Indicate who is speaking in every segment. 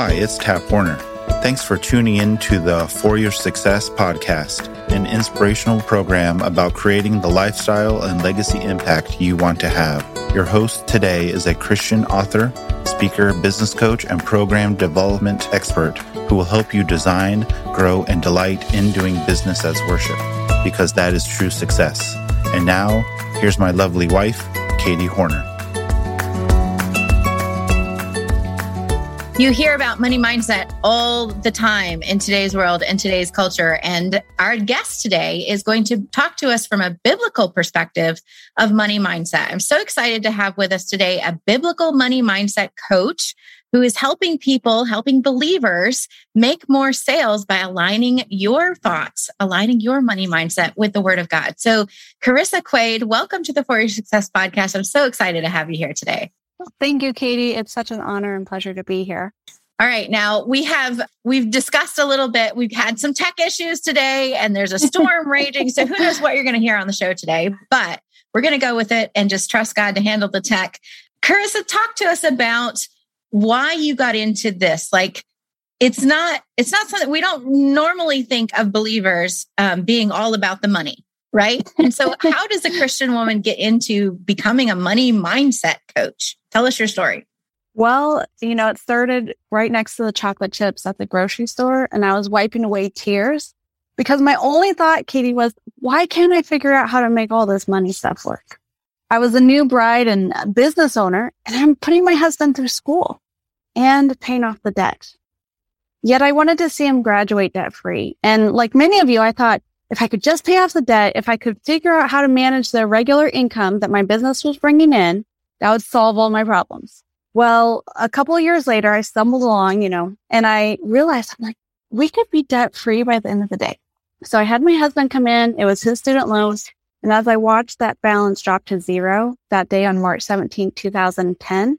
Speaker 1: Hi, it's Tap Hornor. Thanks for tuning in to the For Your Success podcast, an inspirational program about creating the lifestyle and legacy impact you want to have. Your host today is a Christian author, speaker, business coach, and program development expert who will help you design, grow, and delight in doing business as worship, because that is true success. And now, here's my lovely wife, Katie Hornor.
Speaker 2: You hear about money mindset all the time in today's world and today's culture. And our guest today is going to talk to us from a biblical perspective of money mindset. I'm so excited to have with us today a biblical money mindset coach who is helping people, helping believers make more sales by aligning your thoughts, aligning your money mindset with the word of God. So, Carissa Quaid, welcome to the For Your Success podcast. I'm so excited to have you here today.
Speaker 3: Thank you, Katie. It's such an honor and pleasure to be here.
Speaker 2: All right. Now we have, we've discussed a little bit. We've had some tech issues today and there's a storm raging. So who knows what you're going to hear on the show today, but we're going to go with it and just trust God to handle the tech. Carissa, talk to us about why you got into this. Like, it's not, it's not something we don't normally think of believers um, being all about the money right? And so, how does a Christian woman get into becoming a money mindset coach? Tell us your story.
Speaker 3: Well, you know, it started right next to the chocolate chips at the grocery store, and I was wiping away tears because my only thought, Katie, was, why can't I figure out how to make all this money stuff work? I was a new bride and business owner, and I'm putting my husband through school and paying off the debt. Yet I wanted to see him graduate debt free. And like many of you, I thought, if I could just pay off the debt, if I could figure out how to manage the regular income that my business was bringing in, that would solve all my problems. Well, a couple of years later, I stumbled along, you know, and I realized I'm like, we could be debt free by the end of the day. So I had my husband come in. It was his student loans. And as I watched that balance drop to zero that day on March 17, 2010,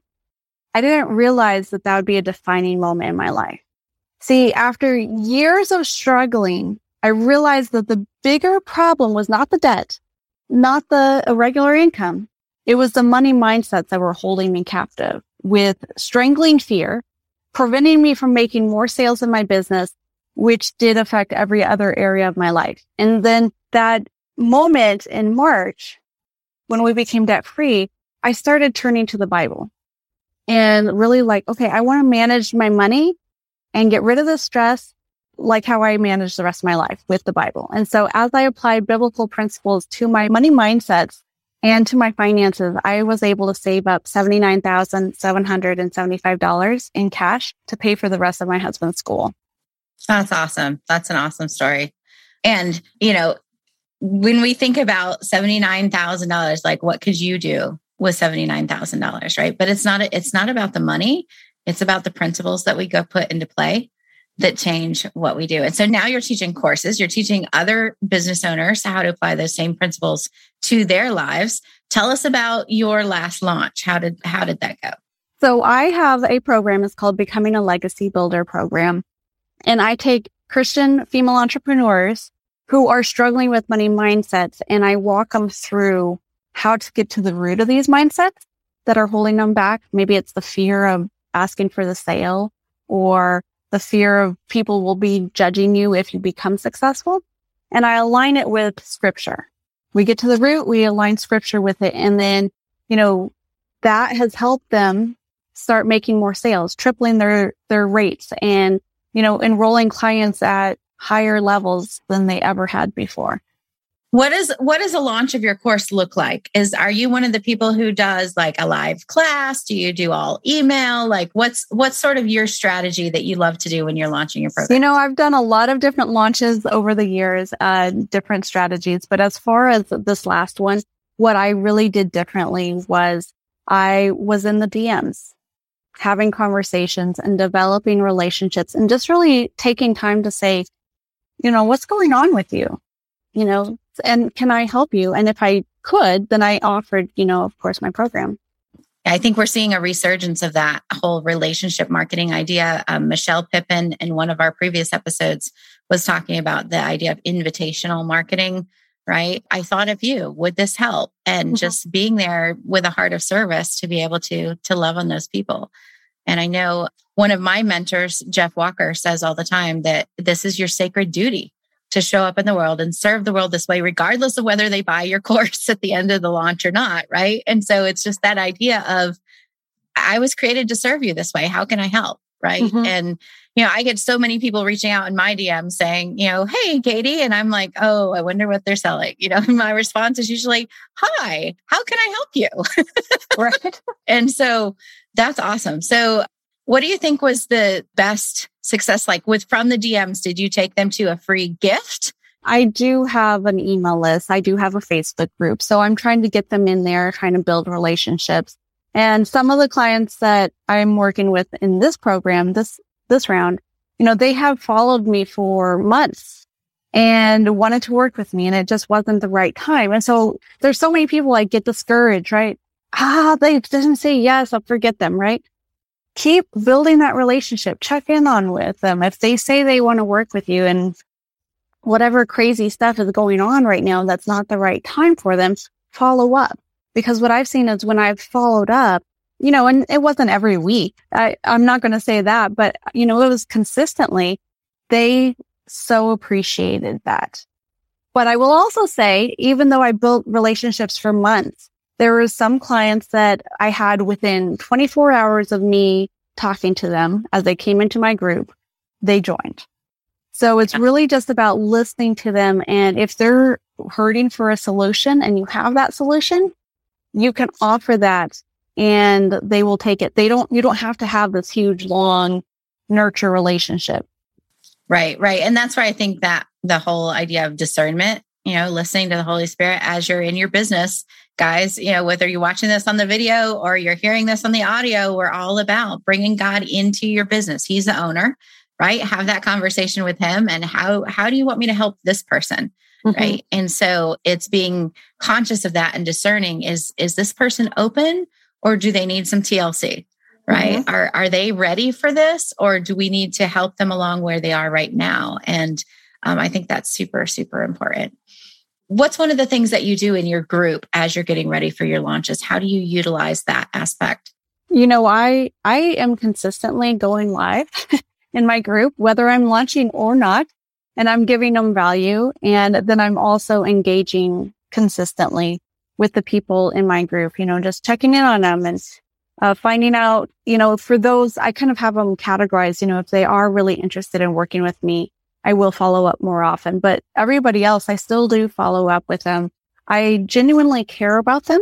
Speaker 3: I didn't realize that that would be a defining moment in my life. See, after years of struggling I realized that the bigger problem was not the debt, not the irregular income. It was the money mindsets that were holding me captive with strangling fear, preventing me from making more sales in my business, which did affect every other area of my life. And then that moment in March, when we became debt free, I started turning to the Bible and really like, okay, I want to manage my money and get rid of the stress like how I manage the rest of my life with the Bible. And so as I applied biblical principles to my money mindsets and to my finances, I was able to save up $79,775 in cash to pay for the rest of my husband's school.
Speaker 2: That's awesome. That's an awesome story. And, you know, when we think about $79,000, like what could you do with $79,000, right? But it's not it's not about the money. It's about the principles that we go put into play that change what we do. And so now you're teaching courses, you're teaching other business owners how to apply those same principles to their lives. Tell us about your last launch. How did how did that go?
Speaker 3: So I have a program it's called Becoming a Legacy Builder program. And I take Christian female entrepreneurs who are struggling with money mindsets and I walk them through how to get to the root of these mindsets that are holding them back. Maybe it's the fear of asking for the sale or the fear of people will be judging you if you become successful. And I align it with scripture. We get to the root, we align scripture with it. And then, you know, that has helped them start making more sales, tripling their, their rates and, you know, enrolling clients at higher levels than they ever had before.
Speaker 2: What is what does a launch of your course look like? Is are you one of the people who does like a live class? Do you do all email? Like what's what's sort of your strategy that you love to do when you're launching your program?
Speaker 3: You know, I've done a lot of different launches over the years, uh, different strategies. But as far as this last one, what I really did differently was I was in the DMs having conversations and developing relationships and just really taking time to say, you know, what's going on with you? You know, and can I help you? And if I could, then I offered, you know, of course, my program.
Speaker 2: I think we're seeing a resurgence of that whole relationship marketing idea. Um, Michelle Pippin, in one of our previous episodes, was talking about the idea of invitational marketing, right? I thought of you. Would this help? And mm-hmm. just being there with a heart of service to be able to to love on those people. And I know one of my mentors, Jeff Walker, says all the time that this is your sacred duty to show up in the world and serve the world this way, regardless of whether they buy your course at the end of the launch or not. Right. And so it's just that idea of, I was created to serve you this way. How can I help? Right. Mm-hmm. And, you know, I get so many people reaching out in my DM saying, you know, hey, Katie. And I'm like, oh, I wonder what they're selling. You know, my response is usually, hi, how can I help you? right. And so that's awesome. So, what do you think was the best success like with from the DMs? Did you take them to a free gift?
Speaker 3: I do have an email list. I do have a Facebook group. So I'm trying to get them in there, trying to build relationships. And some of the clients that I'm working with in this program, this, this round, you know, they have followed me for months and wanted to work with me and it just wasn't the right time. And so there's so many people like get discouraged, right? Ah, they didn't say yes. I'll forget them, right? Keep building that relationship. Check in on with them. If they say they want to work with you and whatever crazy stuff is going on right now, that's not the right time for them, follow up. Because what I've seen is when I've followed up, you know, and it wasn't every week. I, I'm not going to say that, but you know, it was consistently. They so appreciated that. But I will also say, even though I built relationships for months, there were some clients that I had within 24 hours of me talking to them as they came into my group, they joined. So it's really just about listening to them. And if they're hurting for a solution and you have that solution, you can offer that and they will take it. They don't, you don't have to have this huge, long nurture relationship.
Speaker 2: Right, right. And that's why I think that the whole idea of discernment, you know, listening to the Holy Spirit as you're in your business guys, you know, whether you're watching this on the video or you're hearing this on the audio, we're all about bringing God into your business. He's the owner, right? Have that conversation with him and how how do you want me to help this person? Mm-hmm. Right? And so it's being conscious of that and discerning is is this person open or do they need some TLC? Right? Mm-hmm. Are are they ready for this or do we need to help them along where they are right now? And um, I think that's super, super important. What's one of the things that you do in your group as you're getting ready for your launches? How do you utilize that aspect?
Speaker 3: You know i i am consistently going live in my group whether i'm launching or not and i'm giving them value and then i'm also engaging consistently with the people in my group you know just checking in on them and uh, finding out you know for those i kind of have them categorized you know if they are really interested in working with me I will follow up more often, but everybody else, I still do follow up with them. I genuinely care about them.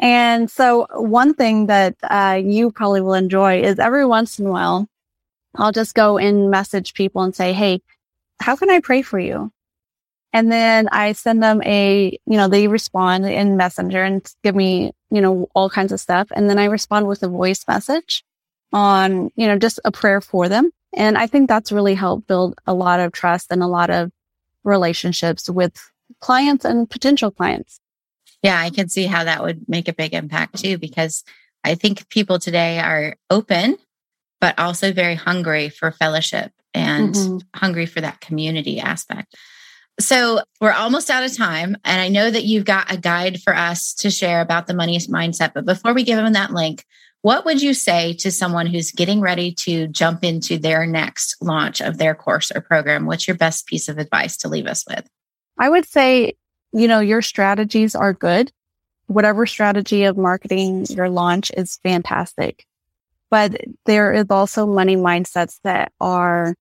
Speaker 3: And so one thing that uh, you probably will enjoy is every once in a while, I'll just go and message people and say, Hey, how can I pray for you? And then I send them a, you know, they respond in messenger and give me, you know, all kinds of stuff. And then I respond with a voice message on, you know, just a prayer for them. And I think that's really helped build a lot of trust and a lot of relationships with clients and potential clients.
Speaker 2: Yeah, I can see how that would make a big impact too, because I think people today are open, but also very hungry for fellowship and mm-hmm. hungry for that community aspect. So we're almost out of time. And I know that you've got a guide for us to share about the money mindset. But before we give them that link, what would you say to someone who's getting ready to jump into their next launch of their course or program? What's your best piece of advice to leave us with?
Speaker 3: I would say, you know, your strategies are good. Whatever strategy of marketing your launch is fantastic. But there is also money mindsets that are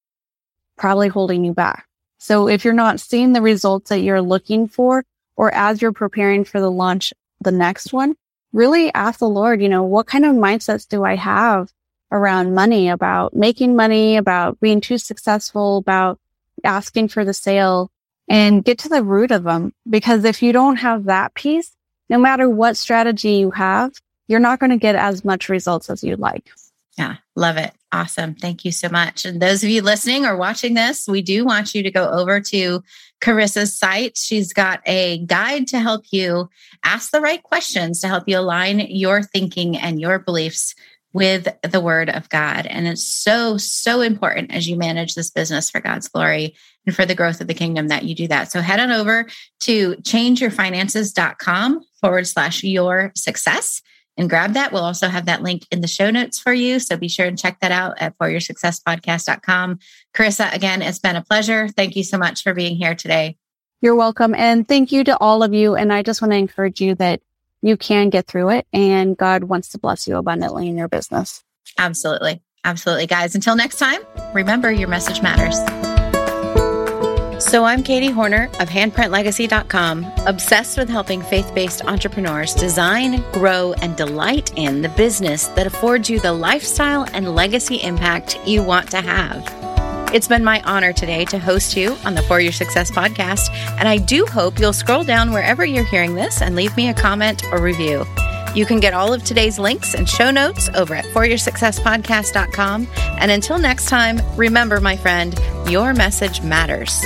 Speaker 3: probably holding you back. So if you're not seeing the results that you're looking for, or as you're preparing for the launch, the next one, really ask the Lord, you know, what kind of mindsets do I have around money, about making money, about being too successful, about asking for the sale and get to the root of them. Because if you don't have that piece, no matter what strategy you have, you're not going to get as much results as you'd like.
Speaker 2: Yeah, love it. Awesome. Thank you so much. And those of you listening or watching this, we do want you to go over to Carissa's site. She's got a guide to help you ask the right questions to help you align your thinking and your beliefs with the word of God. And it's so, so important as you manage this business for God's glory and for the growth of the kingdom that you do that. So head on over to changeyourfinances.com forward slash your success and grab that. We'll also have that link in the show notes for you. So be sure and check that out at foryoursuccesspodcast.com. Carissa, again, it's been a pleasure. Thank you so much for being here today.
Speaker 3: You're welcome. And thank you to all of you. And I just want to encourage you that you can get through it and God wants to bless you abundantly in your business.
Speaker 2: Absolutely. Absolutely. Guys, until next time, remember your message matters. So I'm Katie Hornor of handprintlegacy.com, obsessed with helping faith based entrepreneurs design, grow, and delight in the business that affords you the lifestyle and legacy impact you want to have. It's been my honor today to host you on the For Your Success podcast, and I do hope you'll scroll down wherever you're hearing this and leave me a comment or review. You can get all of today's links and show notes over at foryoursuccesspodcast.com. And until next time, remember, my friend, your message matters.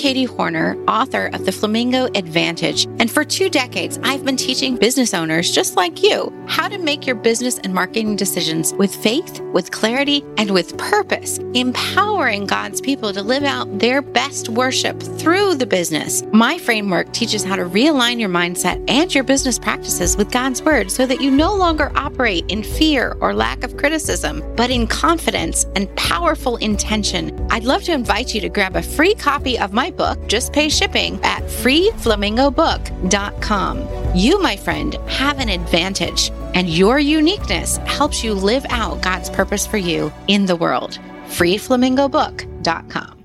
Speaker 2: Katie Hornor, author of The Flamingo Advantage. And for two decades, I've been teaching business owners just like you how to make your business and marketing decisions with faith, with clarity, and with purpose, empowering God's people to live out their best worship through the business. My framework teaches how to realign your mindset and your business practices with God's word so that you no longer operate in fear or lack of criticism, but in confidence and powerful intention. I'd love to invite you to grab a free copy of my book, Just Pay Shipping, at freeflamingobook.com. You, my friend, have an advantage, and your uniqueness helps you live out God's purpose for you in the world. freeflamingobook.com.